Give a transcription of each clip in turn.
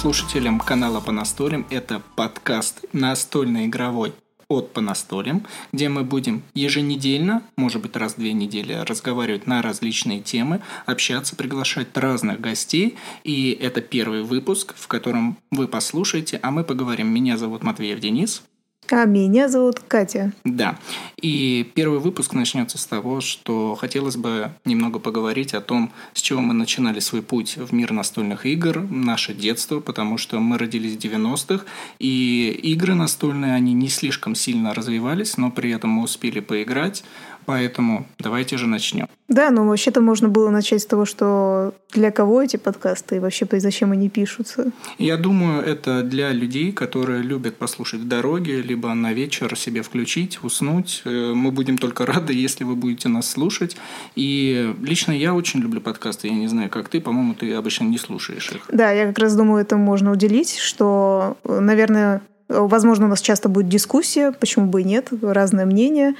Слушателям канала по настолям. Это подкаст настольно-игровой от по настолям, где мы будем еженедельно, может быть раз в две недели, разговаривать на различные темы, общаться, приглашать разных гостей. И это первый выпуск, в котором вы послушаете, а мы поговорим. Меня зовут Матвеев Денис. А меня зовут Катя. Да. И первый выпуск начнется с того, что хотелось бы немного поговорить о том, с чего мы начинали свой путь в мир настольных игр, наше детство, потому что мы родились в 90-х, и игры настольные, они не слишком сильно развивались, но при этом мы успели поиграть Поэтому давайте же начнем. Да, но вообще-то можно было начать с того, что для кого эти подкасты и вообще зачем они пишутся. Я думаю, это для людей, которые любят послушать в дороге, либо на вечер себе включить, уснуть. Э, мы будем только рады, если вы будете нас слушать. И лично я очень люблю подкасты. Я не знаю, как ты, по-моему, ты обычно не слушаешь их. Да, я как раз думаю, это можно уделить, что, наверное, возможно, у нас часто будет дискуссия, почему бы и нет, разное мнение.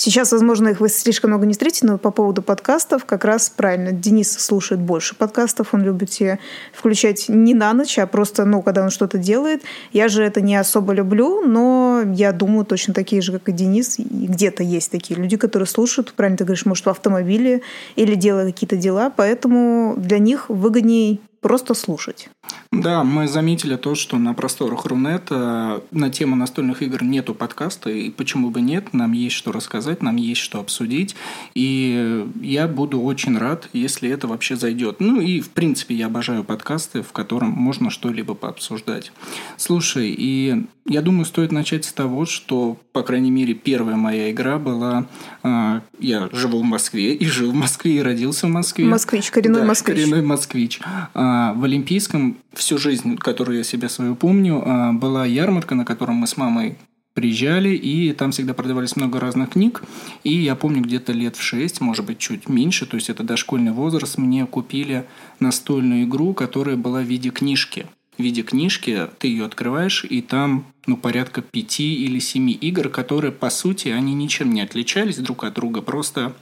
Сейчас, возможно, их вы слишком много не встретите, но по поводу подкастов как раз правильно. Денис слушает больше подкастов, он любит себе включать не на ночь, а просто, ну, когда он что-то делает. Я же это не особо люблю, но я думаю, точно такие же, как и Денис. И где-то есть такие люди, которые слушают, правильно ты говоришь, может, в автомобиле или делая какие-то дела, поэтому для них выгоднее просто слушать. Да, мы заметили то, что на просторах Рунета на тему настольных игр нету подкаста, и почему бы нет, нам есть что рассказать, нам есть что обсудить, и я буду очень рад, если это вообще зайдет. Ну и, в принципе, я обожаю подкасты, в котором можно что-либо пообсуждать. Слушай, и я думаю, стоит начать с того, что, по крайней мере, первая моя игра была... Э, я живу в Москве, и жил в Москве, и родился в Москве. Москвич, коренной да, москвич. коренной москвич. А, в Олимпийском всю жизнь, которую я себя свою помню, а, была ярмарка, на котором мы с мамой приезжали, и там всегда продавались много разных книг. И я помню, где-то лет в 6, может быть, чуть меньше, то есть это дошкольный возраст, мне купили настольную игру, которая была в виде книжки в виде книжки, ты ее открываешь, и там ну, порядка пяти или семи игр, которые, по сути, они ничем не отличались друг от друга, просто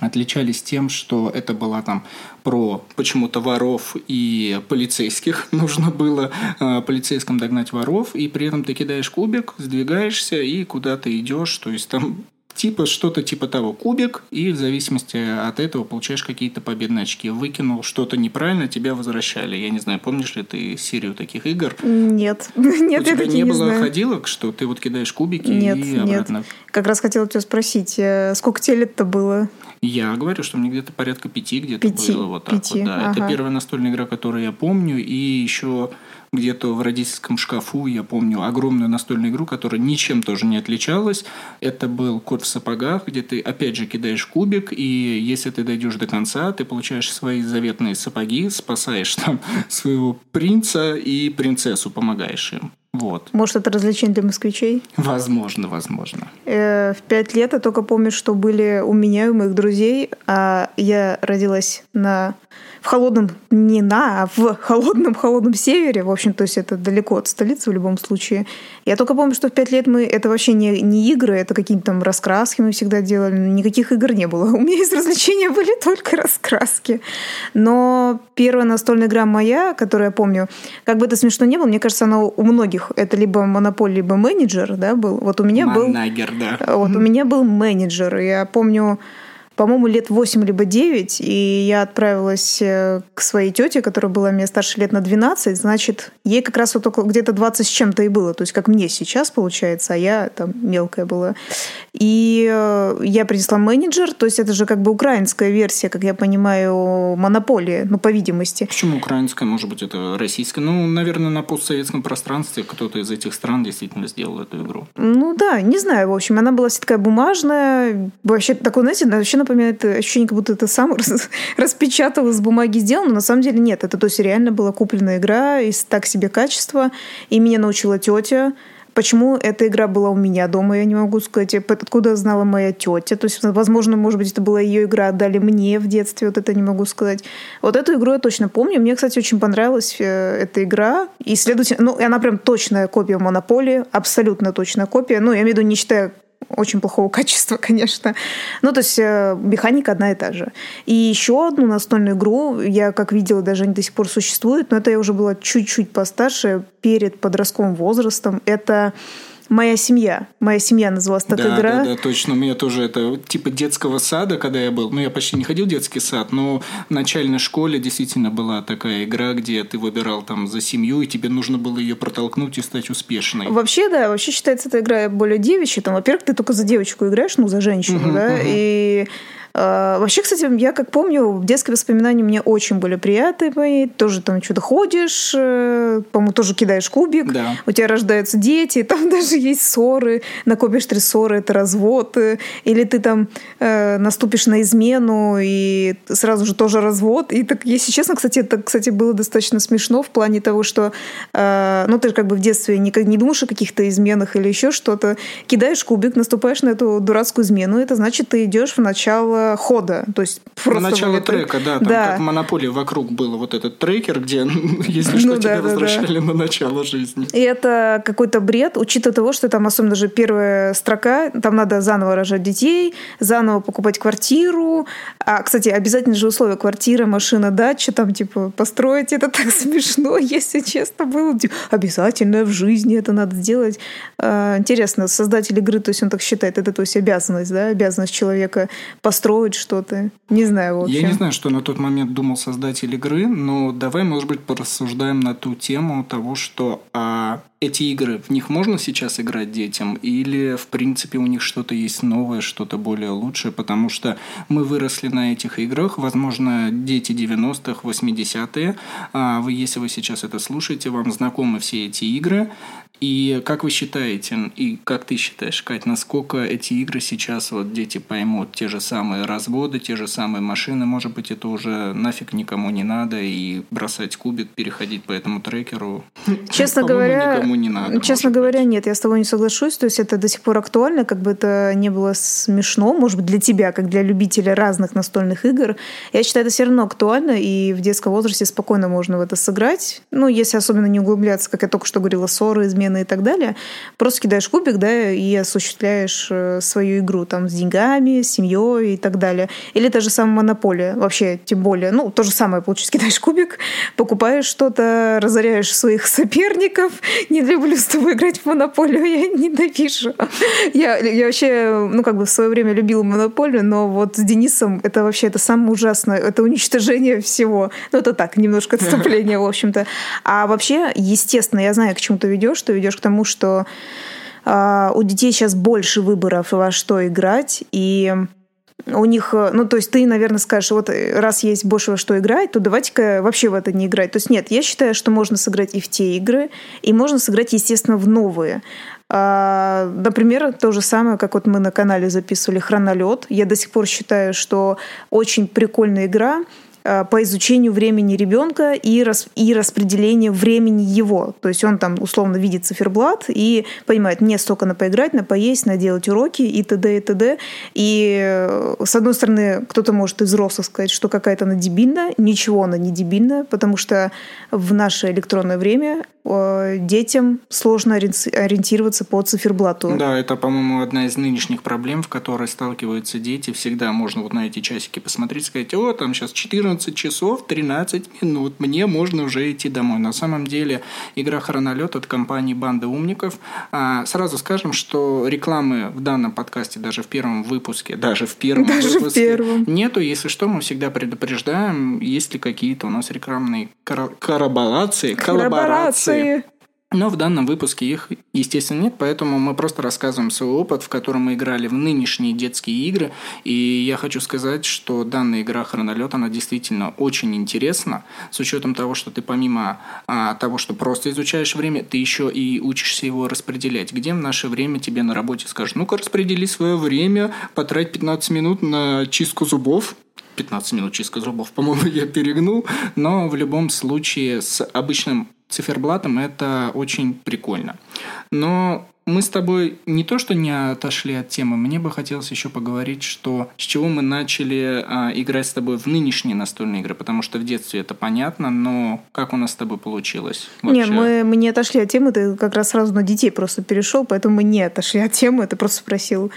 отличались тем, что это была там про почему-то воров и полицейских. Нужно было э, полицейским догнать воров, и при этом ты кидаешь кубик, сдвигаешься и куда ты идешь. То есть там типа что-то типа того кубик, и в зависимости от этого получаешь какие-то победные очки. Выкинул что-то неправильно, тебя возвращали. Я не знаю, помнишь ли ты серию таких игр? Нет, нет, У тебя я не, не было знаю. ходилок, что ты вот кидаешь кубики Нет, и нет. обратно? Как раз хотела тебя спросить, э, сколько тебе лет-то было? Я говорю, что мне где-то порядка пяти где-то Пяти, было вот так пяти, вот. Да. Это ага. первая настольная игра, которую я помню, и еще где-то в родительском шкафу я помню огромную настольную игру, которая ничем тоже не отличалась. Это был кот в сапогах, где ты опять же кидаешь кубик, и если ты дойдешь до конца, ты получаешь свои заветные сапоги, спасаешь там своего принца и принцессу, помогаешь им. Вот. Может, это развлечение для москвичей? Возможно, возможно. Э, В пять лет я только помню, что были у меня и у моих друзей, а я родилась на в холодном, не на, а в холодном, холодном севере, в общем, то есть это далеко от столицы в любом случае. Я только помню, что в пять лет мы, это вообще не, не игры, это какие-то там раскраски мы всегда делали, никаких игр не было. У меня из развлечения были только раскраски. Но первая настольная игра моя, которую я помню, как бы это смешно не было, мне кажется, она у многих, это либо монополь, либо менеджер, да, был. Вот у меня был... Манагер, да. Вот у меня был менеджер. Я помню, по-моему, лет 8 либо 9, и я отправилась э, к своей тете, которая была мне старше лет на 12, значит, ей как раз вот около где-то 20 с чем-то и было, то есть как мне сейчас получается, а я там мелкая была. И э, я принесла менеджер, то есть это же как бы украинская версия, как я понимаю, монополии, ну, по видимости. Почему украинская, может быть, это российская? Ну, наверное, на постсоветском пространстве кто-то из этих стран действительно сделал эту игру. Ну да, не знаю, в общем, она была вся такая бумажная, вообще такой, знаете, вообще напоминает ощущение, как будто это сам рас- распечатал из бумаги сделал, но на самом деле нет, это то есть реально была купленная игра из так себе качества, и меня научила тетя, Почему эта игра была у меня дома, я не могу сказать. Откуда знала моя тетя. То есть, возможно, может быть, это была ее игра, отдали мне в детстве, вот это не могу сказать. Вот эту игру я точно помню. Мне, кстати, очень понравилась э, эта игра. И, следовательно, ну, она прям точная копия Монополии, абсолютно точная копия. Ну, я имею в виду, не считая очень плохого качества, конечно. Ну, то есть э, механика одна и та же. И еще одну настольную игру, я как видела, даже они до сих пор существуют, но это я уже была чуть-чуть постарше, перед подростковым возрастом. Это Моя семья. Моя семья называлась так да, игра. Да, да, точно. У меня тоже это типа детского сада, когда я был. Ну, я почти не ходил в детский сад, но в начальной школе действительно была такая игра, где ты выбирал там за семью, и тебе нужно было ее протолкнуть и стать успешной. Вообще, да, вообще считается эта игра более девичья. Там, во-первых, ты только за девочку играешь, ну, за женщину, угу, да, угу. и вообще, кстати, я как помню, детские воспоминания мне очень были приятные мои. Тоже там что-то ходишь, э, по-моему, тоже кидаешь кубик. Да. У тебя рождаются дети, там даже есть ссоры. Накопишь три ссоры, это развод. Или ты там э, наступишь на измену, и сразу же тоже развод. И так, если честно, кстати, это, кстати, было достаточно смешно в плане того, что э, ну, ты же как бы в детстве никак не думаешь о каких-то изменах или еще что-то. Кидаешь кубик, наступаешь на эту дурацкую измену, это значит, ты идешь в начало хода. То есть просто на начало вот трека, да, там да. как в монополии вокруг был вот этот трекер, где, если что, ну, тебя да, возвращали да. на начало жизни. И это какой-то бред, учитывая того, что там особенно даже первая строка, там надо заново рожать детей, заново покупать квартиру. А, кстати, обязательно же условия квартира, машина, дача, там типа построить. Это так смешно, если честно было. Типа, обязательно в жизни это надо сделать. А, интересно, создатель игры, то есть он так считает, это то есть обязанность, да, обязанность человека построить строить что-то. Не знаю, в общем. Я не знаю, что на тот момент думал создатель игры, но давай, может быть, порассуждаем на ту тему того, что а, эти игры, в них можно сейчас играть детям, или, в принципе, у них что-то есть новое, что-то более лучшее, потому что мы выросли на этих играх, возможно, дети 90-х, 80-е, а вы, если вы сейчас это слушаете, вам знакомы все эти игры, и как вы считаете, и как ты считаешь, Кать, насколько эти игры сейчас вот дети поймут? Те же самые разводы, те же самые машины, может быть, это уже нафиг никому не надо, и бросать кубик, переходить по этому трекеру, честно говоря, никому не надо. Честно говоря, быть. нет, я с тобой не соглашусь, то есть это до сих пор актуально, как бы это не было смешно, может быть, для тебя, как для любителя разных настольных игр. Я считаю, это все равно актуально, и в детском возрасте спокойно можно в это сыграть. Ну, если особенно не углубляться, как я только что говорила, ссоры, измены, и так далее. Просто кидаешь кубик, да, и осуществляешь э, свою игру там с деньгами, с семьей и так далее. Или та же самая монополия, вообще, тем более, ну, то же самое, получается, кидаешь кубик, покупаешь что-то, разоряешь своих соперников. Не люблю с тобой играть в монополию, я ненавижу. Я, я вообще, ну, как бы в свое время любила монополию, но вот с Денисом это вообще это самое ужасное, это уничтожение всего. Ну, это так, немножко отступление, в общем-то. А вообще, естественно, я знаю, к чему ты ведешь, ты ведешь к тому, что э, у детей сейчас больше выборов во что играть, и у них, ну, то есть ты, наверное, скажешь, вот раз есть больше во что играть, то давайте-ка вообще в это не играть. То есть нет, я считаю, что можно сыграть и в те игры, и можно сыграть, естественно, в новые. А, например, то же самое, как вот мы на канале записывали «Хронолет». Я до сих пор считаю, что очень прикольная игра, Э, по изучению времени ребенка и, рас, и распределению времени его. То есть он там условно видит циферблат и понимает, мне столько на поиграть, на поесть, на делать уроки и т.д. и т.д. И э, с одной стороны, кто-то может из взрослых сказать, что какая-то она дебильная, ничего она не дебильная, потому что в наше электронное время Э, детям сложно ориентироваться по циферблату. Да, это, по-моему, одна из нынешних проблем, в которой сталкиваются дети. Всегда можно вот на эти часики посмотреть, сказать, о, там сейчас 14 часов 13 минут, мне можно уже идти домой. На самом деле игра «Хронолет» от компании «Банда умников». А, сразу скажем, что рекламы в данном подкасте даже в первом выпуске, даже в первом даже выпуске в первом. нету. Если что, мы всегда предупреждаем, есть ли какие-то у нас рекламные коллаборации, коллаборации эмоции. Но в данном выпуске их, естественно, нет, поэтому мы просто рассказываем свой опыт, в котором мы играли в нынешние детские игры. И я хочу сказать, что данная игра «Хронолет», она действительно очень интересна, с учетом того, что ты помимо а, того, что просто изучаешь время, ты еще и учишься его распределять. Где в наше время тебе на работе скажут, ну-ка распредели свое время, потрать 15 минут на чистку зубов, 15 минут чистка зубов, по-моему, я перегнул, но в любом случае с обычным циферблатом это очень прикольно. Но мы с тобой не то что не отошли от темы, мне бы хотелось еще поговорить, что с чего мы начали а, играть с тобой в нынешние настольные игры, потому что в детстве это понятно, но как у нас с тобой получилось? Вообще? Нет, мы, мы не отошли от темы, ты как раз сразу на детей просто перешел, поэтому мы не отошли от темы, ты просто спросил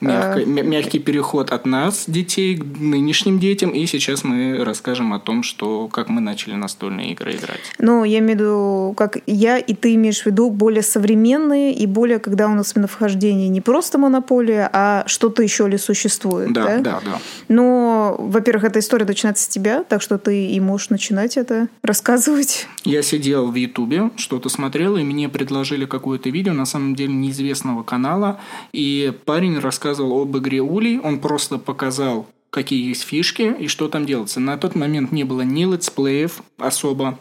Мягкий, а... мягкий переход от нас, детей, к нынешним детям. И сейчас мы расскажем о том, что, как мы начали настольные игры играть. Ну, я имею в виду, как я и ты имеешь в виду более современные и более, когда у нас именно вхождение не просто монополия, а что-то еще ли существует. Да, да, да. да. Но, во-первых, эта история начинается с тебя, так что ты и можешь начинать это рассказывать. Я сидел в Ютубе, что-то смотрел, и мне предложили какое-то видео, на самом деле неизвестного канала, и парень рассказывал рассказывал об игре Улей, он просто показал, какие есть фишки и что там делается. На тот момент не было ни летсплеев особо,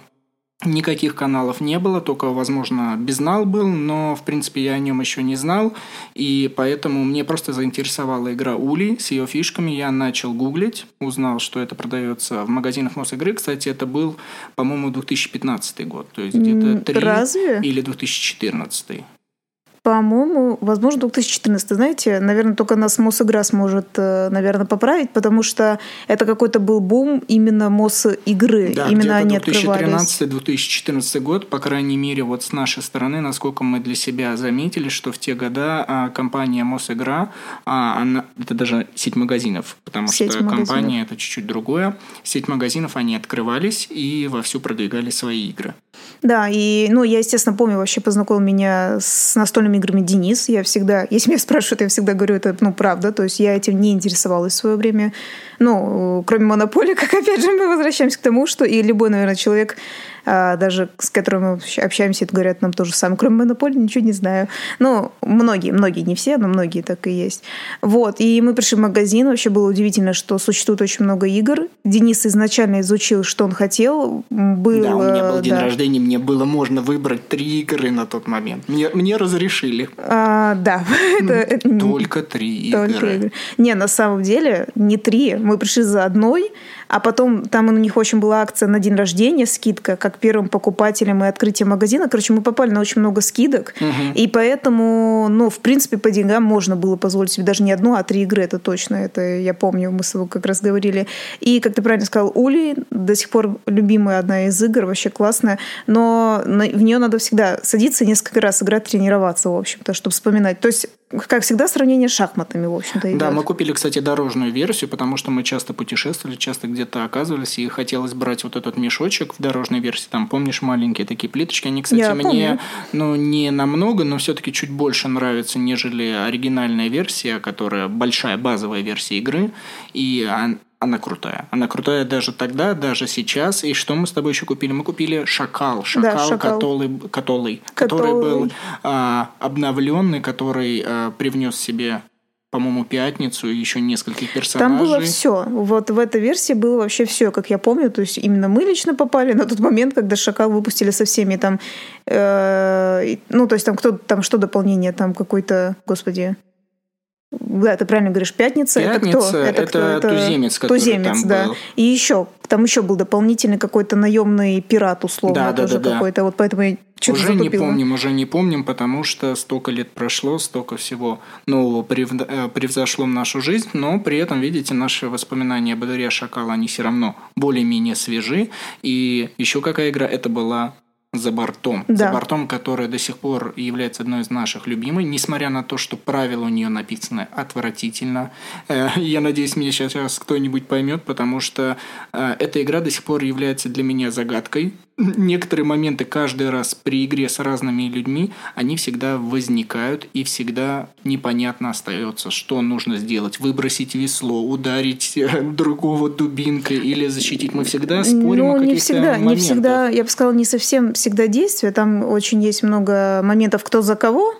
Никаких каналов не было, только, возможно, Безнал был, но, в принципе, я о нем еще не знал, и поэтому мне просто заинтересовала игра Ули с ее фишками. Я начал гуглить, узнал, что это продается в магазинах Мосигры. Кстати, это был, по-моему, 2015 год, то есть где-то 3 Разве? или 2014. По-моему, возможно, 2014. Знаете, наверное, только нас Мосигра сможет, э, наверное, поправить, потому что это какой-то был бум именно Мосигры. Да, именно они 2013-2014 год, по крайней мере, вот с нашей стороны, насколько мы для себя заметили, что в те года а, компания Мосигра, а, она, это даже сеть магазинов, потому сеть что магазинов. компания это чуть-чуть другое. Сеть магазинов, они открывались и вовсю продвигали свои игры. Да, и, ну, я, естественно, помню, вообще познакомил меня с настольными играми Денис. Я всегда, если меня спрашивают, я всегда говорю, это, ну, правда. То есть я этим не интересовалась в свое время. Ну, кроме монополии, как опять же мы возвращаемся к тому, что и любой, наверное, человек даже с которыми мы общаемся, это говорят нам то же самое. Кроме монополии ничего не знаю. Ну, многие, многие, не все, но многие так и есть. Вот, и мы пришли в магазин, вообще было удивительно, что существует очень много игр. Денис изначально изучил, что он хотел. Был, да, у меня был день да. рождения, мне было можно выбрать три игры на тот момент. Мне, мне разрешили. А, да. Только три игры. Не, на самом деле не три. Мы пришли за одной, а потом там у них очень была акция на день рождения, скидка, как первым покупателем и открытие магазина. Короче, мы попали на очень много скидок, угу. и поэтому, ну, в принципе, по деньгам можно было позволить себе даже не одну, а три игры, это точно, это я помню, мы с тобой как раз говорили. И, как ты правильно сказал, Ули до сих пор любимая одна из игр, вообще классная, но в нее надо всегда садиться несколько раз играть, тренироваться, в общем-то, чтобы вспоминать. То есть как всегда, сравнение с шахматами, в общем-то, идет. Да, мы купили, кстати, дорожную версию, потому что мы часто путешествовали, часто где-то оказывались, и хотелось брать вот этот мешочек в дорожной версии. Там, помнишь, маленькие такие плиточки? Они, кстати, Я мне, помню. ну, не намного, но все-таки чуть больше нравятся, нежели оригинальная версия, которая большая базовая версия игры. И она крутая. Она крутая даже тогда, даже сейчас. И что мы с тобой еще купили? Мы купили шакал. Шакал, да, шакал. Который, который, который был а, обновленный, который а, привнес себе по-моему, пятницу и еще нескольких персонажей. Там было все. Вот в этой версии было вообще все, как я помню. То есть именно мы лично попали на тот момент, когда Шакал выпустили со всеми там, э, ну то есть там кто там что дополнение, там какой-то, господи, да, ты правильно говоришь, пятница. Пятница это кто? Это, это, кто? это туземец, который туземец, там да. был. И еще там еще был дополнительный какой-то наемный пират условно да, да, тоже да, какой-то. Вот поэтому я что-то уже затупила. не помним, уже не помним, потому что столько лет прошло, столько всего нового э, превзошло в нашу жизнь, но при этом, видите, наши воспоминания об Шакала, они все равно более-менее свежи. И еще какая игра? Это была за бортом. Да. За бортом, которая до сих пор является одной из наших любимых, несмотря на то, что правила у нее написаны отвратительно. Э, я надеюсь, меня сейчас кто-нибудь поймет, потому что э, эта игра до сих пор является для меня загадкой некоторые моменты каждый раз при игре с разными людьми, они всегда возникают и всегда непонятно остается, что нужно сделать. Выбросить весло, ударить э, другого дубинкой или защитить. Мы всегда спорим ну, о каких-то не всегда, моментах. Не всегда, я бы сказала, не совсем всегда действия. Там очень есть много моментов, кто за кого.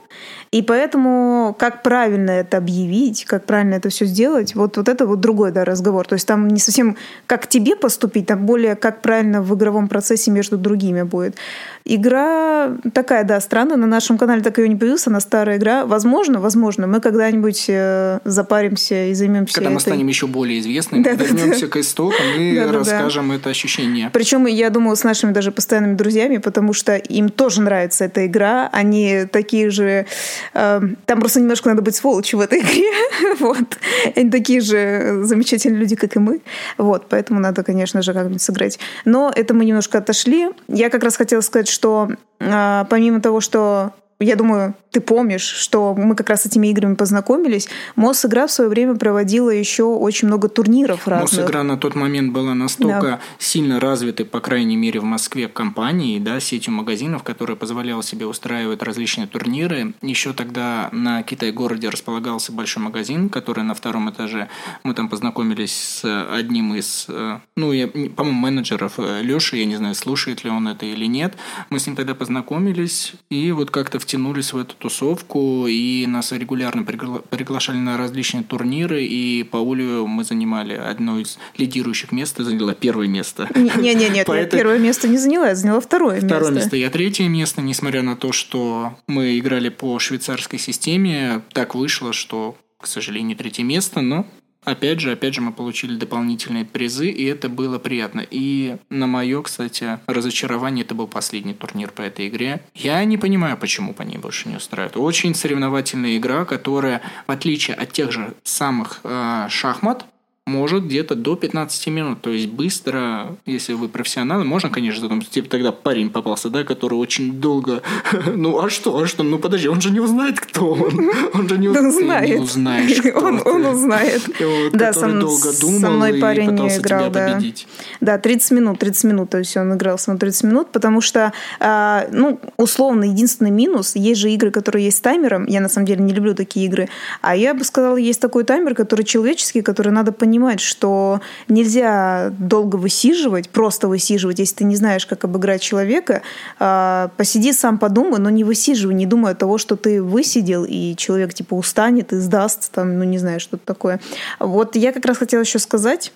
И поэтому как правильно это объявить, как правильно это все сделать, вот, вот это вот другой да, разговор. То есть там не совсем как тебе поступить, там более как правильно в игровом процессе между другими будет. Игра такая, да, странная. На нашем канале так ее не появилась, она старая игра. Возможно, возможно, мы когда-нибудь э, запаримся и займемся Когда этой... мы станем еще более известными, да, вернемся да, к истокам и да, расскажем да. это ощущение. Причем, я думаю, с нашими даже постоянными друзьями, потому что им тоже нравится эта игра. Они такие же там просто немножко надо быть сволочью в этой игре. вот. Они такие же замечательные люди, как и мы. Вот, поэтому надо, конечно же, как-нибудь сыграть. Но это мы немножко отошли. Я как раз хотела сказать, что а, помимо того, что я думаю, ты помнишь, что мы как раз с этими играми познакомились. Мосигра в свое время проводила еще очень много турниров разных. Мосигра на тот момент была настолько да. сильно развитой, по крайней мере, в Москве компанией, да, сетью магазинов, которая позволяла себе устраивать различные турниры. Еще тогда на Китай-городе располагался большой магазин, который на втором этаже. Мы там познакомились с одним из, э, ну, я, по-моему, менеджеров э, Леши, я не знаю, слушает ли он это или нет. Мы с ним тогда познакомились и вот как-то втянулись в эту тусовку, и нас регулярно пригла- приглашали на различные турниры, и по Улю мы занимали одно из лидирующих мест, и заняла первое место. Не-не-не, я первое место не заняла, я заняла второе место. Второе место, я третье место, несмотря на то, что мы играли по швейцарской системе, так вышло, что, к сожалению, третье место, но Опять же, опять же, мы получили дополнительные призы, и это было приятно. И на мое, кстати, разочарование, это был последний турнир по этой игре. Я не понимаю, почему по ней больше не устраивают. Очень соревновательная игра, которая, в отличие от тех же самых э, шахмат, может где-то до 15 минут. То есть быстро, если вы профессионалы, можно, конечно, там, типа тогда парень попался, да, который очень долго... Ну, а что, а что? Ну, подожди, он же не узнает, кто он. Он же не узнает. Не узнаешь, он, он узнает. Вот, да, сам, долго думал со мной парень играл, да. Победить. Да, 30 минут, 30 минут, то есть он играл со мной 30 минут, потому что, э, ну, условно, единственный минус, есть же игры, которые есть с таймером, я на самом деле не люблю такие игры, а я бы сказала, есть такой таймер, который человеческий, который надо понимать понимать, что нельзя долго высиживать, просто высиживать, если ты не знаешь, как обыграть человека. А, посиди сам подумай, но не высиживай, не думай того, что ты высидел, и человек типа устанет и сдаст, там, ну не знаю, что-то такое. Вот я как раз хотела еще сказать,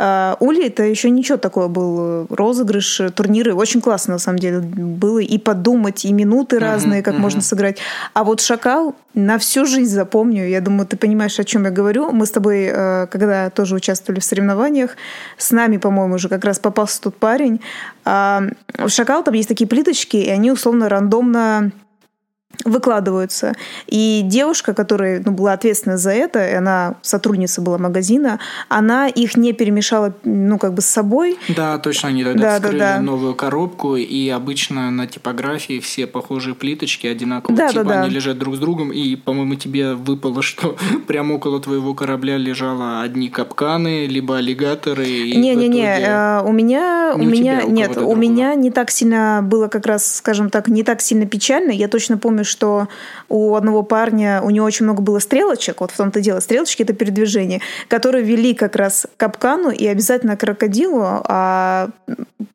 а, Ули это еще ничего такое был розыгрыш, турниры. Очень классно, на самом деле, было и подумать, и минуты разные, как можно сыграть. А вот Шакал на всю жизнь запомню. Я думаю, ты понимаешь, о чем я говорю. Мы с тобой, э, когда тоже участвовали в соревнованиях, с нами, по-моему, уже как раз попался тот парень. А, в Шакал там есть такие плиточки, и они условно рандомно выкладываются. И девушка, которая ну, была ответственна за это, и она сотрудница была магазина, она их не перемешала, ну, как бы с собой. Да, точно, они тогда да, да, да. новую коробку, и обычно на типографии все похожие плиточки одинакового да, типа, да, да. они лежат друг с другом, и, по-моему, тебе выпало, что прямо около твоего корабля лежало одни капканы, либо аллигаторы. Не-не-не, э, у меня, не у меня, у нет, у меня не так сильно было как раз, скажем так, не так сильно печально. Я точно помню, что у одного парня, у него очень много было стрелочек, вот в том-то дело, стрелочки — это передвижение, которые вели как раз к капкану и обязательно к крокодилу, а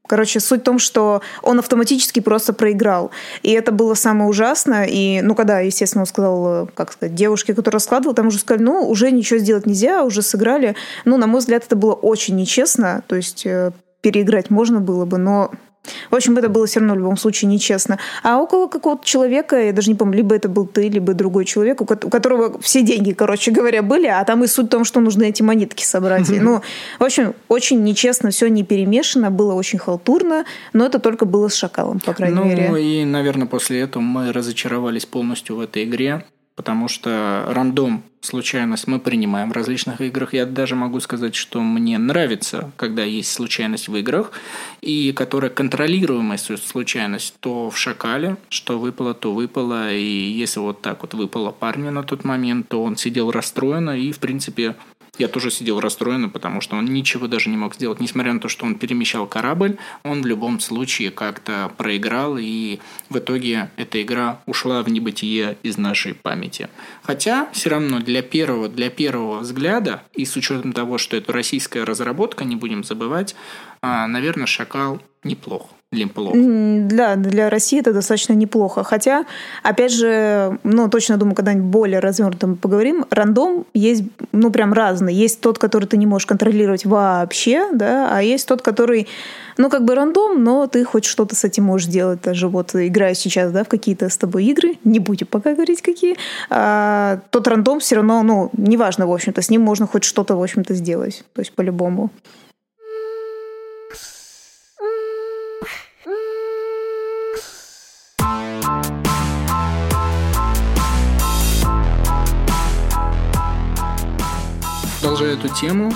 Короче, суть в том, что он автоматически просто проиграл. И это было самое ужасное. И, ну, когда, естественно, он сказал, как сказать, девушке, которая раскладывала, там уже сказали, ну, уже ничего сделать нельзя, уже сыграли. Ну, на мой взгляд, это было очень нечестно. То есть э, переиграть можно было бы, но в общем, это было все равно в любом случае нечестно. А около какого-то человека, я даже не помню, либо это был ты, либо другой человек, у которого все деньги, короче говоря, были, а там и суть в том, что нужно эти монетки собрать. Ну, в общем, очень нечестно, все не перемешано, было очень халтурно, но это только было с шакалом, по крайней ну, мере. Ну и, наверное, после этого мы разочаровались полностью в этой игре потому что рандом, случайность мы принимаем в различных играх. Я даже могу сказать, что мне нравится, когда есть случайность в играх, и которая контролируемая случайность, то в «Шакале», что выпало, то выпало, и если вот так вот выпало парню на тот момент, то он сидел расстроенно, и, в принципе, я тоже сидел расстроенный, потому что он ничего даже не мог сделать. Несмотря на то, что он перемещал корабль, он в любом случае как-то проиграл, и в итоге эта игра ушла в небытие из нашей памяти. Хотя все равно для первого, для первого взгляда, и с учетом того, что это российская разработка, не будем забывать, а, наверное, «Шакал» неплох. Неплохо. Для, России это достаточно неплохо. Хотя, опять же, ну, точно думаю, когда-нибудь более развернуто поговорим, рандом есть, ну, прям разный. Есть тот, который ты не можешь контролировать вообще, да, а есть тот, который, ну, как бы рандом, но ты хоть что-то с этим можешь делать. Даже вот играю сейчас, да, в какие-то с тобой игры, не будем пока говорить какие, а, тот рандом все равно, ну, неважно, в общем-то, с ним можно хоть что-то, в общем-то, сделать. То есть по-любому. Эту тему.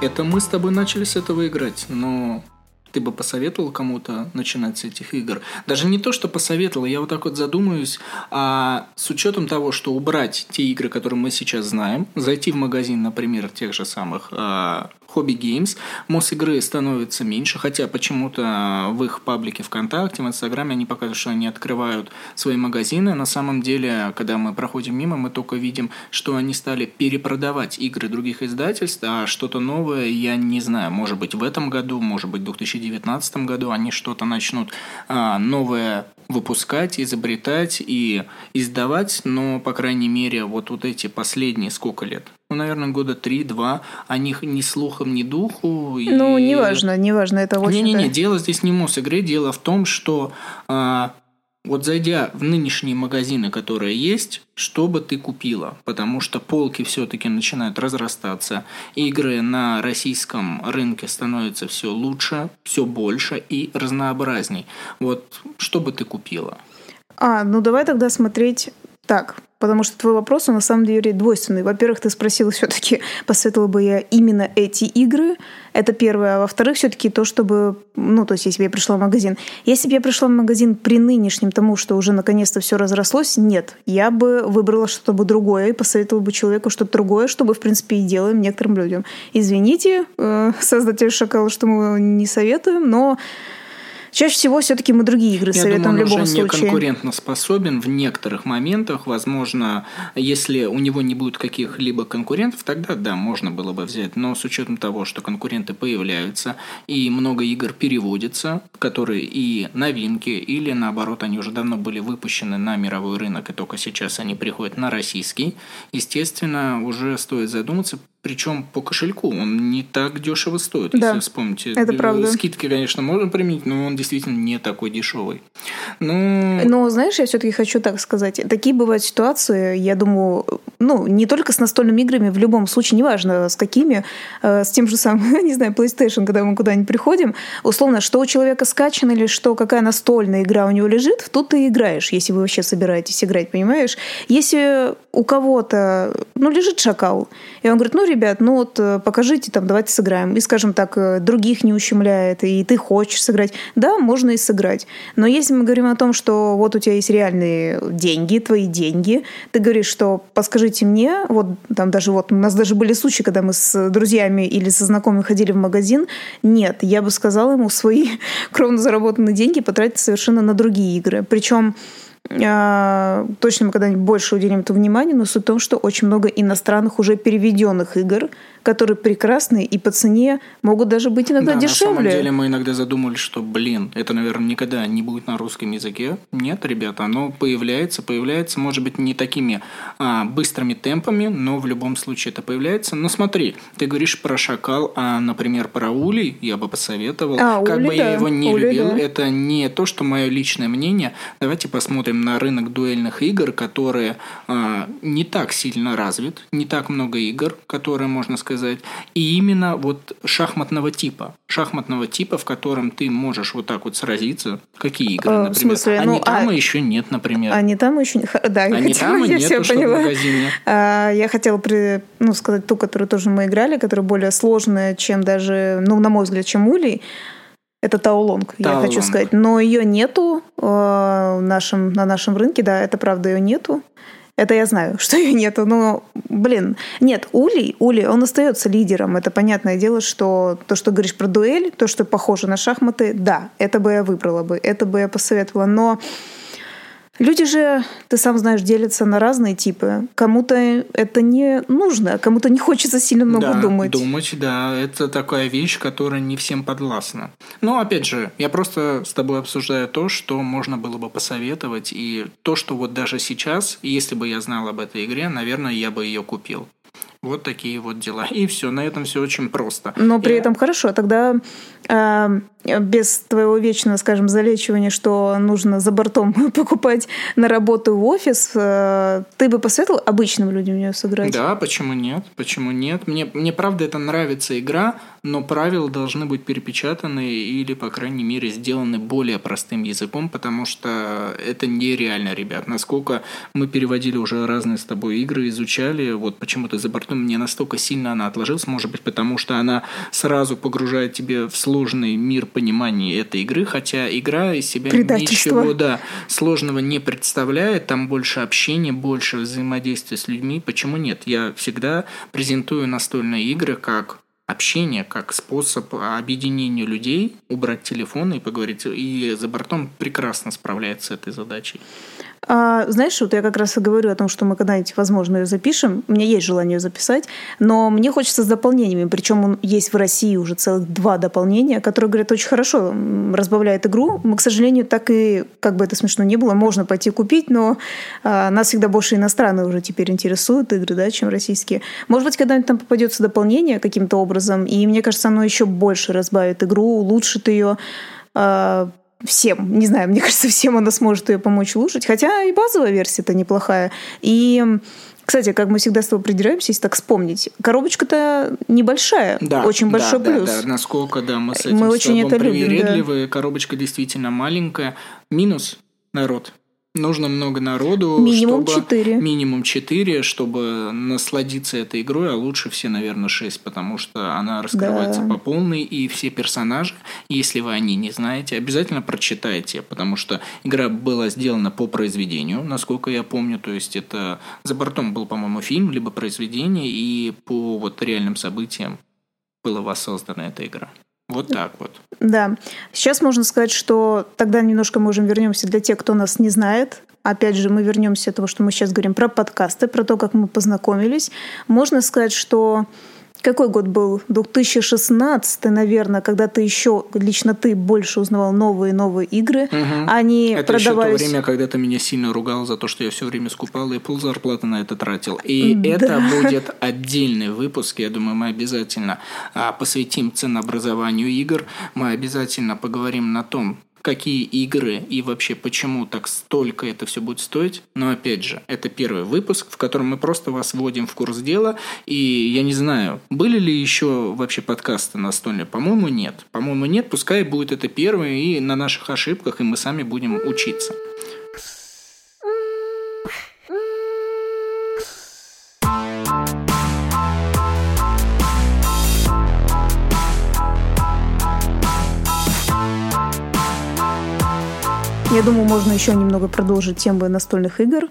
Это мы с тобой начали с этого играть, но ты бы посоветовал кому-то начинать с этих игр? Даже не то, что посоветовал, я вот так вот задумаюсь, а с учетом того, что убрать те игры, которые мы сейчас знаем, зайти в магазин, например, тех же самых а, Hobby Games, МОС игры становится меньше, хотя почему-то в их паблике ВКонтакте, в Инстаграме они показывают, что они открывают свои магазины. На самом деле, когда мы проходим мимо, мы только видим, что они стали перепродавать игры других издательств, а что-то новое, я не знаю, может быть в этом году, может быть в 2019 году они что-то начнут а, новое выпускать, изобретать и издавать, но, по крайней мере, вот, вот эти последние сколько лет? Ну, наверное, года три-два, о них ни слухом, ни духу. И... Ну, неважно, неважно, это очень... Не-не-не, дело здесь не мус игры, дело в том, что а, вот зайдя в нынешние магазины, которые есть, что бы ты купила? Потому что полки все-таки начинают разрастаться, игры на российском рынке становятся все лучше, все больше и разнообразней. Вот что бы ты купила? А, ну давай тогда смотреть так, потому что твой вопрос, он на самом деле двойственный. Во-первых, ты спросил все-таки, посоветовала бы я именно эти игры. Это первое. А во-вторых, все-таки то, чтобы... Ну, то есть, если бы я пришла в магазин. Если бы я пришла в магазин при нынешнем тому, что уже наконец-то все разрослось, нет. Я бы выбрала что-то бы другое и посоветовала бы человеку что-то другое, чтобы, в принципе, и делаем некоторым людям. Извините, э, создатель шакала, что мы не советуем, но Чаще всего все-таки мы другие игры Я советуем думаю, в любом он случае. не конкурентно способен в некоторых моментах. Возможно, если у него не будет каких-либо конкурентов, тогда да, можно было бы взять. Но с учетом того, что конкуренты появляются и много игр переводится, которые и новинки, или наоборот, они уже давно были выпущены на мировой рынок, и только сейчас они приходят на российский, естественно, уже стоит задуматься, причем по кошельку он не так дешево стоит, да, если вспомните. Это правда. Скидки, конечно, можно применить, но он действительно не такой дешевый. Ну... Но знаешь, я все-таки хочу так сказать. Такие бывают ситуации, я думаю, ну, не только с настольными играми, в любом случае, неважно с какими, э, с тем же самым, не знаю, PlayStation, когда мы куда-нибудь приходим, условно, что у человека скачано или что, какая настольная игра у него лежит, тут ты играешь, если вы вообще собираетесь играть, понимаешь? Если у кого-то, ну, лежит шакал, и он говорит, ну, ребят, ну вот э, покажите, там, давайте сыграем. И, скажем так, э, других не ущемляет, и ты хочешь сыграть. Да, можно и сыграть. Но если мы говорим о том, что вот у тебя есть реальные деньги, твои деньги, ты говоришь, что подскажите мне, вот там даже вот у нас даже были случаи, когда мы с друзьями или со знакомыми ходили в магазин, нет, я бы сказала ему свои кровно заработанные деньги потратить совершенно на другие игры. Причем точно мы когда-нибудь больше уделим это внимание, но суть в том, что очень много иностранных уже переведенных игр, которые прекрасные и по цене могут даже быть иногда да, дешевле. На самом деле мы иногда задумались, что, блин, это, наверное, никогда не будет на русском языке. Нет, ребята, оно появляется, появляется, может быть, не такими а, быстрыми темпами, но в любом случае это появляется. Но смотри, ты говоришь про шакал, а, например, про улей я бы посоветовал. А, как ули, бы да. я его не ули, любил, да. это не то, что мое личное мнение. Давайте посмотрим на рынок дуэльных игр, которые а, не так сильно развит, не так много игр, которые, можно сказать, и именно вот шахматного типа. Шахматного типа, в котором ты можешь вот так вот сразиться. Какие игры, Э, например? в смысле? а Ну, не там а- еще нет, например. А не там еще... не- Х- Да, я А не хотела, там и я нету, всё что в поняла. магазине. А, Я хотела при, ну, сказать ту, которую тоже мы играли, которая более сложная, чем даже, ну, на мой взгляд, чем Улей. Это Таулонг, я Таулонг. хочу сказать. Но ее нету э, нашем, на нашем рынке, да, это правда, ее нету. Это я знаю, что ее нету. Но, блин, нет, Улей, Улей, он остается лидером. Это понятное дело, что то, что говоришь про дуэль, то, что похоже на шахматы, да, это бы я выбрала бы, это бы я посоветовала. Но Люди же, ты сам знаешь, делятся на разные типы. Кому-то это не нужно, а кому-то не хочется сильно много да, думать. Думать, да, это такая вещь, которая не всем подвластна. Но опять же, я просто с тобой обсуждаю то, что можно было бы посоветовать, и то, что вот даже сейчас, если бы я знал об этой игре, наверное, я бы ее купил. Вот такие вот дела. И все, на этом все очень просто. Но при Я- этом хорошо, тогда э, без твоего вечного, скажем, залечивания, что нужно за бортом покупать на работу в офис, э, ты бы посоветовал обычным людям в нее сыграть? Да, почему нет? Почему нет? Мне, мне правда это нравится игра, но правила должны быть перепечатаны или, по крайней мере, сделаны более простым языком, потому что это нереально, ребят. Насколько мы переводили уже разные с тобой игры, изучали, вот почему-то за бортом мне настолько сильно она отложилась, может быть, потому что она сразу погружает тебя в сложный мир понимания этой игры, хотя игра из себя ничего да, сложного не представляет, там больше общения, больше взаимодействия с людьми. Почему нет? Я всегда презентую настольные игры как общение как способ объединения людей, убрать телефоны и поговорить. И за бортом прекрасно справляется с этой задачей. А, знаешь, вот я как раз и говорю о том, что мы когда-нибудь, возможно, ее запишем. У меня есть желание ее записать, но мне хочется с дополнениями. Причем есть в России уже целых два дополнения, которые, говорят, очень хорошо разбавляют игру. Мы, к сожалению, так и, как бы это смешно не было, можно пойти купить, но а, нас всегда больше иностранные уже теперь интересуют игры, да, чем российские. Может быть, когда-нибудь там попадется дополнение каким-то образом, и мне кажется, оно еще больше разбавит игру, улучшит ее а, всем. Не знаю, мне кажется, всем она сможет ее помочь улучшить. Хотя и базовая версия-то неплохая. И кстати, как мы всегда с тобой придираемся, если так вспомнить, коробочка-то небольшая, да, очень большой да, плюс. Да, да, насколько, да, мы с этим мы очень это любим, да. коробочка действительно маленькая. Минус народ нужно много народу. Минимум чтобы, 4. Минимум 4, чтобы насладиться этой игрой, а лучше все, наверное, 6, потому что она раскрывается да. по полной, и все персонажи, если вы о ней не знаете, обязательно прочитайте, потому что игра была сделана по произведению, насколько я помню, то есть это за бортом был, по-моему, фильм, либо произведение, и по вот реальным событиям была воссоздана эта игра. Вот так вот. Да. Сейчас можно сказать, что тогда немножко можем вернемся для тех, кто нас не знает. Опять же, мы вернемся к тому, что мы сейчас говорим про подкасты, про то, как мы познакомились. Можно сказать, что какой год был? 2016, наверное, когда ты еще, лично ты, больше узнавал новые и новые игры. Угу. Они это продавались... еще то время, когда ты меня сильно ругал за то, что я все время скупал и пол зарплаты на это тратил. И да. это будет отдельный выпуск. Я думаю, мы обязательно а, посвятим ценообразованию игр. Мы обязательно поговорим на том, какие игры и вообще почему так столько это все будет стоить. Но опять же, это первый выпуск, в котором мы просто вас вводим в курс дела. И я не знаю, были ли еще вообще подкасты настольные? По-моему, нет. По-моему, нет. Пускай будет это первый и на наших ошибках, и мы сами будем учиться. Я думаю, можно еще немного продолжить тему настольных игр.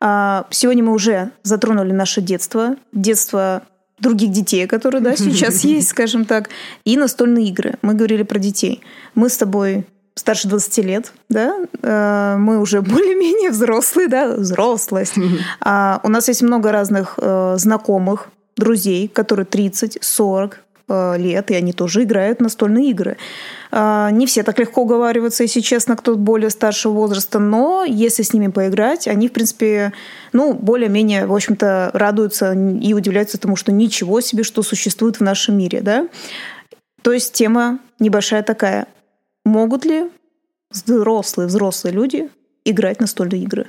А, сегодня мы уже затронули наше детство, детство других детей, которые да, сейчас есть, скажем так, и настольные игры. Мы говорили про детей. Мы с тобой старше 20 лет, да, а, мы уже более-менее взрослые, да, взрослость. А, у нас есть много разных э, знакомых, друзей, которые 30, 40, Э, лет, и они тоже играют настольные игры. А, не все так легко уговариваются, если честно, кто более старшего возраста, но если с ними поиграть, они, в принципе, ну, более-менее, в общем-то, радуются и удивляются тому, что ничего себе, что существует в нашем мире, да. То есть тема небольшая такая. Могут ли взрослые, взрослые люди играть настольные игры?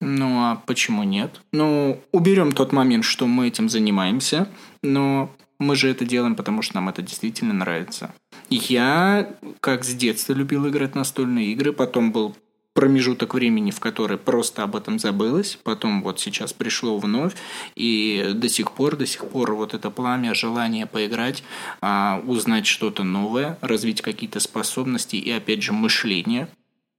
Ну, а почему нет? Ну, уберем тот момент, что мы этим занимаемся, но мы же это делаем, потому что нам это действительно нравится. Я, как с детства, любил играть настольные игры, потом был промежуток времени, в который просто об этом забылось, потом вот сейчас пришло вновь, и до сих пор, до сих пор вот это пламя, желание поиграть, а, узнать что-то новое, развить какие-то способности и, опять же, мышление,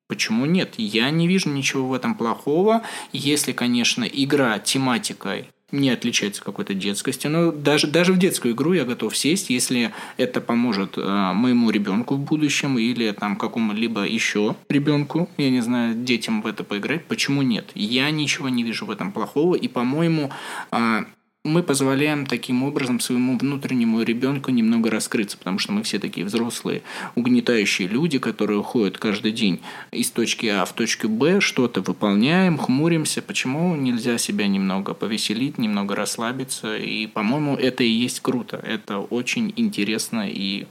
Почему нет? Я не вижу ничего в этом плохого, если, конечно, игра тематикой не отличается какой-то детскостью. Но даже, даже в детскую игру я готов сесть, если это поможет э, моему ребенку в будущем или там какому-либо еще ребенку, я не знаю, детям в это поиграть. Почему нет? Я ничего не вижу в этом плохого. И, по-моему, э, мы позволяем таким образом своему внутреннему ребенку немного раскрыться, потому что мы все такие взрослые, угнетающие люди, которые уходят каждый день из точки А в точку Б, что-то выполняем, хмуримся. Почему нельзя себя немного повеселить, немного расслабиться? И, по-моему, это и есть круто. Это очень интересно и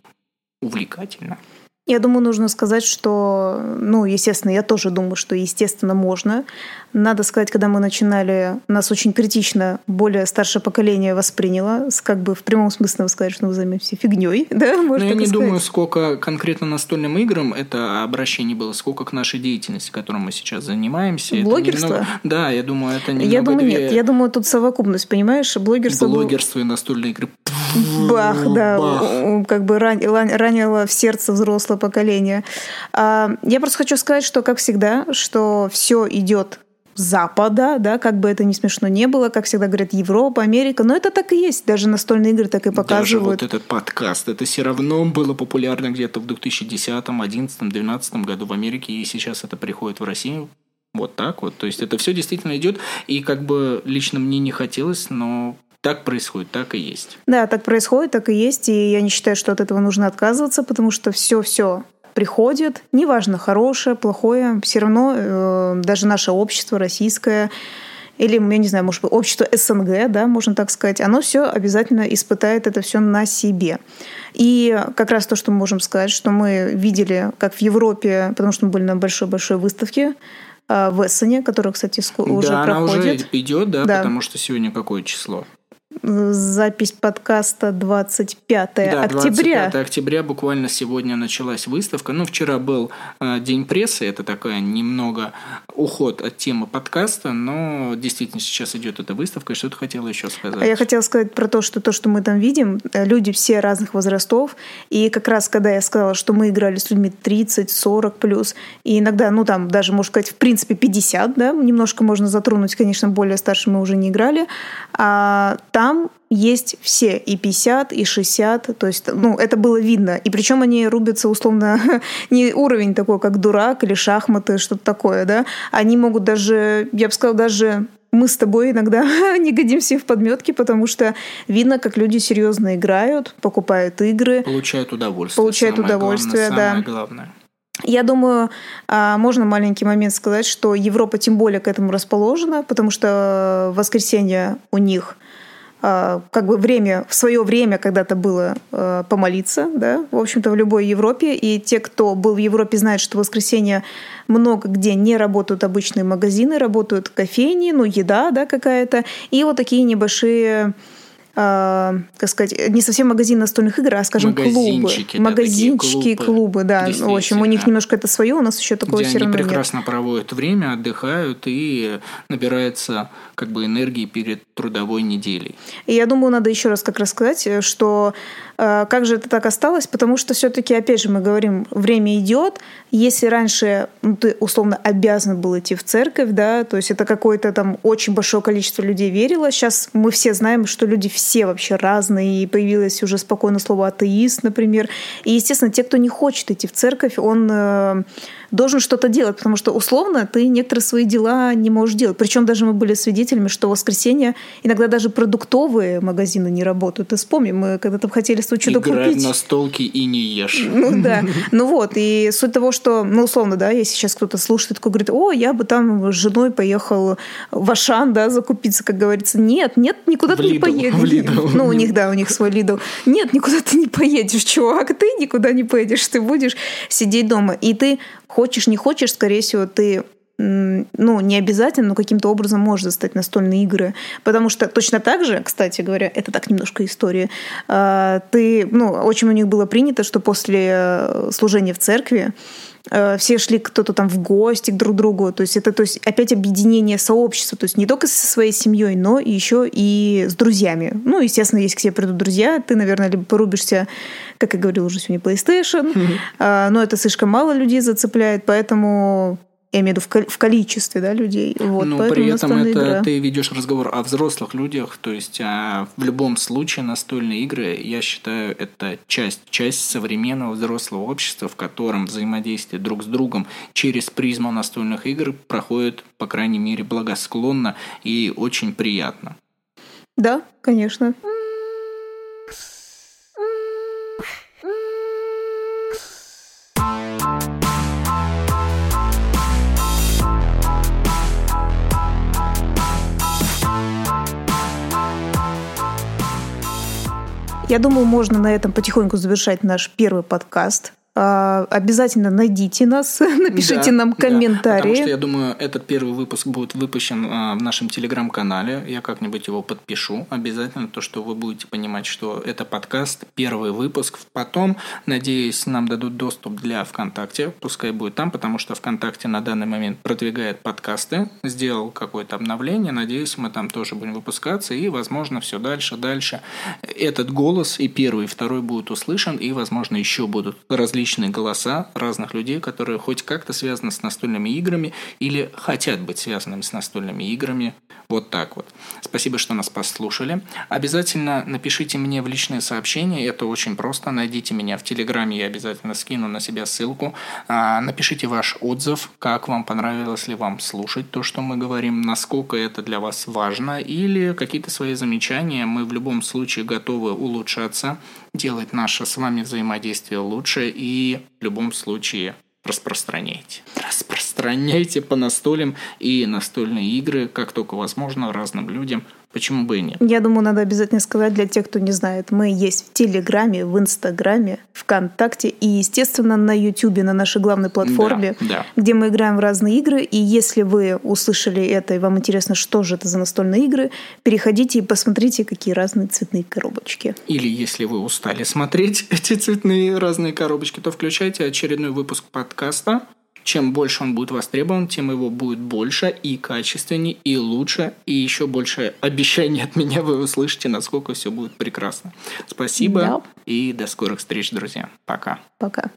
увлекательно. Я думаю, нужно сказать, что, ну, естественно, я тоже думаю, что, естественно, можно. Надо сказать, когда мы начинали, нас очень критично более старшее поколение восприняло, как бы в прямом смысле сказать, что мы займемся фигней, да, можно Но я не сказать. думаю, сколько конкретно настольным играм это обращение было, сколько к нашей деятельности, которой мы сейчас занимаемся. Блогерство? Немного... Да, я думаю, это немного Я думаю, две... нет, я думаю, тут совокупность, понимаешь, блогерство... Блогерство и настольные игры. Бах, да, Бах. как бы ран... ранило в сердце взрослое поколение. А, я просто хочу сказать, что, как всегда, что все идет Запада, да, как бы это ни смешно не было, как всегда говорят Европа, Америка, но это так и есть, даже настольные игры так и показывают. Даже вот этот подкаст, это все равно было популярно где-то в 2010, 2011, 2012 году в Америке, и сейчас это приходит в Россию вот так вот. То есть это все действительно идет, и как бы лично мне не хотелось, но так происходит, так и есть. Да, так происходит, так и есть, и я не считаю, что от этого нужно отказываться, потому что все-все приходит, неважно, хорошее, плохое, все равно э, даже наше общество российское или, я не знаю, может быть, общество СНГ, да, можно так сказать, оно все обязательно испытает это все на себе. И как раз то, что мы можем сказать, что мы видели, как в Европе, потому что мы были на большой-большой выставке, э, в Эссене, которая, кстати, уже да, проходит. она уже идет, да, да, потому что сегодня какое число? Запись подкаста 25 да, октября. 25 октября буквально сегодня началась выставка. Ну, вчера был э, день прессы, это такая немного уход от темы подкаста, но действительно сейчас идет эта выставка. И что ты хотела еще сказать? Я хотела сказать про то, что то, что мы там видим, э, люди все разных возрастов. И как раз, когда я сказала, что мы играли с людьми 30, 40 плюс, и иногда, ну там даже, можно сказать, в принципе 50, да, немножко можно затронуть, конечно, более старше мы уже не играли, а там там есть все и 50, и 60, то есть, ну, это было видно. И причем они рубятся условно не уровень такой, как дурак или шахматы, что-то такое, да. Они могут даже, я бы сказала, даже мы с тобой иногда не годимся в подметки, потому что видно, как люди серьезно играют, покупают игры. Получают удовольствие. Получают самое удовольствие, главное, да. Самое главное. Я думаю, а, можно маленький момент сказать, что Европа тем более к этому расположена, потому что в воскресенье у них как бы время, в свое время когда-то было а, помолиться, да, в общем-то, в любой Европе. И те, кто был в Европе, знают, что в воскресенье много где не работают обычные магазины, работают кофейни, ну, еда, да, какая-то. И вот такие небольшие э, как сказать, не совсем магазин настольных игр, а, скажем, клубы. Да, Магазинчики, клубы. клубы, да. В общем, у них немножко это свое, у нас еще такого Где все равно они прекрасно нет. проводят время, отдыхают и набирается как бы энергии перед трудовой неделей. И я думаю, надо еще раз как раз сказать, что э, как же это так осталось, потому что все-таки, опять же, мы говорим, время идет. Если раньше ну, ты условно обязан был идти в церковь, да, то есть это какое-то там очень большое количество людей верило, сейчас мы все знаем, что люди все вообще разные, и появилось уже спокойно слово атеист, например. И, естественно, те, кто не хочет идти в церковь, он э, должен что-то делать, потому что условно ты некоторые свои дела не можешь делать. Причем даже мы были свидетелями, что в воскресенье иногда даже продуктовые магазины не работают. Ты вспомни, мы когда-то хотели что-то купить. на столке и не ешь. Ну да. Ну вот, и суть того, что, ну условно, да, если сейчас кто-то слушает, такой говорит, о, я бы там с женой поехал в Ашан, да, закупиться, как говорится. Нет, нет, никуда ты не поедешь. Ну, у них, да, у них свой Лидл. Нет, никуда ты не поедешь, чувак, ты никуда не поедешь, ты будешь сидеть дома. И ты хочешь, не хочешь, скорее всего, ты ну, не обязательно, но каким-то образом можешь достать настольные игры. Потому что точно так же, кстати говоря, это так немножко история, а, ты, ну, очень у них было принято, что после э, служения в церкви э, все шли кто-то там в гости к друг другу. То есть это то есть опять объединение сообщества. То есть не только со своей семьей, но еще и с друзьями. Ну, естественно, если к тебе придут друзья, ты, наверное, либо порубишься, как я говорила уже сегодня, PlayStation, mm-hmm. но это слишком мало людей зацепляет, поэтому я имею в виду в количестве да, людей. Вот, Но при этом это игра. ты ведешь разговор о взрослых людях, то есть а, в любом случае настольные игры, я считаю, это часть, часть современного взрослого общества, в котором взаимодействие друг с другом через призму настольных игр проходит, по крайней мере, благосклонно и очень приятно. Да, конечно. Я думаю, можно на этом потихоньку завершать наш первый подкаст. А, обязательно найдите нас, напишите Да, нам да, комментарии. потому что я думаю, этот первый выпуск будет выпущен а, в нашем телеграм-канале. Я как-нибудь его подпишу. Обязательно то, что вы будете понимать, что это подкаст, первый выпуск. Потом, надеюсь, нам дадут доступ для ВКонтакте. Пускай будет там, потому что ВКонтакте на данный момент продвигает подкасты. Сделал какое-то обновление. Надеюсь, мы там тоже будем выпускаться. И, возможно, все дальше, дальше. Этот голос и первый, и второй будут услышан. И, возможно, еще будут различные голоса разных людей, которые хоть как-то связаны с настольными играми или хотят быть связанными с настольными играми. Вот так вот. Спасибо, что нас послушали. Обязательно напишите мне в личные сообщения. Это очень просто. Найдите меня в Телеграме. Я обязательно скину на себя ссылку. А, Напишите ваш отзыв. Как вам понравилось ли вам слушать то, что мы говорим. Насколько это для вас важно. Или какие-то свои замечания. Мы в любом случае готовы улучшаться. Делать наше с вами взаимодействие лучше. И в любом случае распространяйте. Распространяйте по настолям и настольные игры, как только возможно, разным людям. Почему бы и нет? Я думаю, надо обязательно сказать для тех, кто не знает. Мы есть в Телеграме, в Инстаграме, ВКонтакте и, естественно, на Ютубе, на нашей главной платформе, Да, да. где мы играем в разные игры. И если вы услышали это и вам интересно, что же это за настольные игры, переходите и посмотрите, какие разные цветные коробочки. Или если вы устали смотреть эти цветные разные коробочки, то включайте очередной выпуск подкаста. Чем больше он будет востребован, тем его будет больше и качественнее, и лучше, и еще больше обещаний от меня вы услышите, насколько все будет прекрасно. Спасибо Да. и до скорых встреч, друзья. Пока. Пока.